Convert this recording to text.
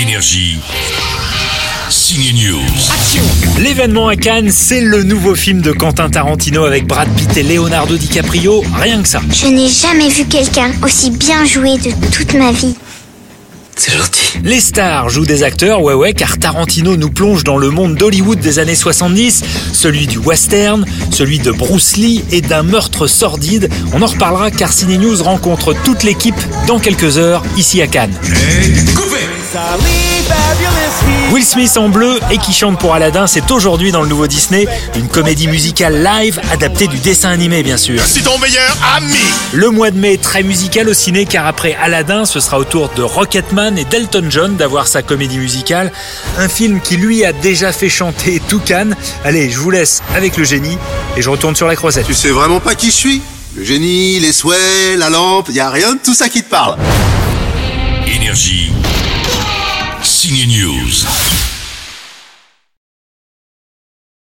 Énergie. Signe News. L'événement à Cannes, c'est le nouveau film de Quentin Tarantino avec Brad Pitt et Leonardo DiCaprio, rien que ça. Je n'ai jamais vu quelqu'un aussi bien joué de toute ma vie. C'est gentil. Les stars jouent des acteurs, ouais ouais, car Tarantino nous plonge dans le monde d'Hollywood des années 70, celui du western, celui de Bruce Lee et d'un meurtre sordide. On en reparlera car Cine News rencontre toute l'équipe dans quelques heures ici à Cannes. Will Smith en bleu et qui chante pour Aladdin, c'est aujourd'hui dans le nouveau Disney, une comédie musicale live adaptée du dessin animé bien sûr. C'est ton meilleur ami. Le mois de mai est très musical au ciné car après Aladdin, ce sera au tour de Rocketman et d'Elton John d'avoir sa comédie musicale. Un film qui lui a déjà fait chanter tout Cannes. Allez, je vous laisse avec le génie et je retourne sur la croisette. Tu sais vraiment pas qui je suis? Le génie, les souhaits, la lampe, y a rien de tout ça qui te parle. Énergie. Signe News.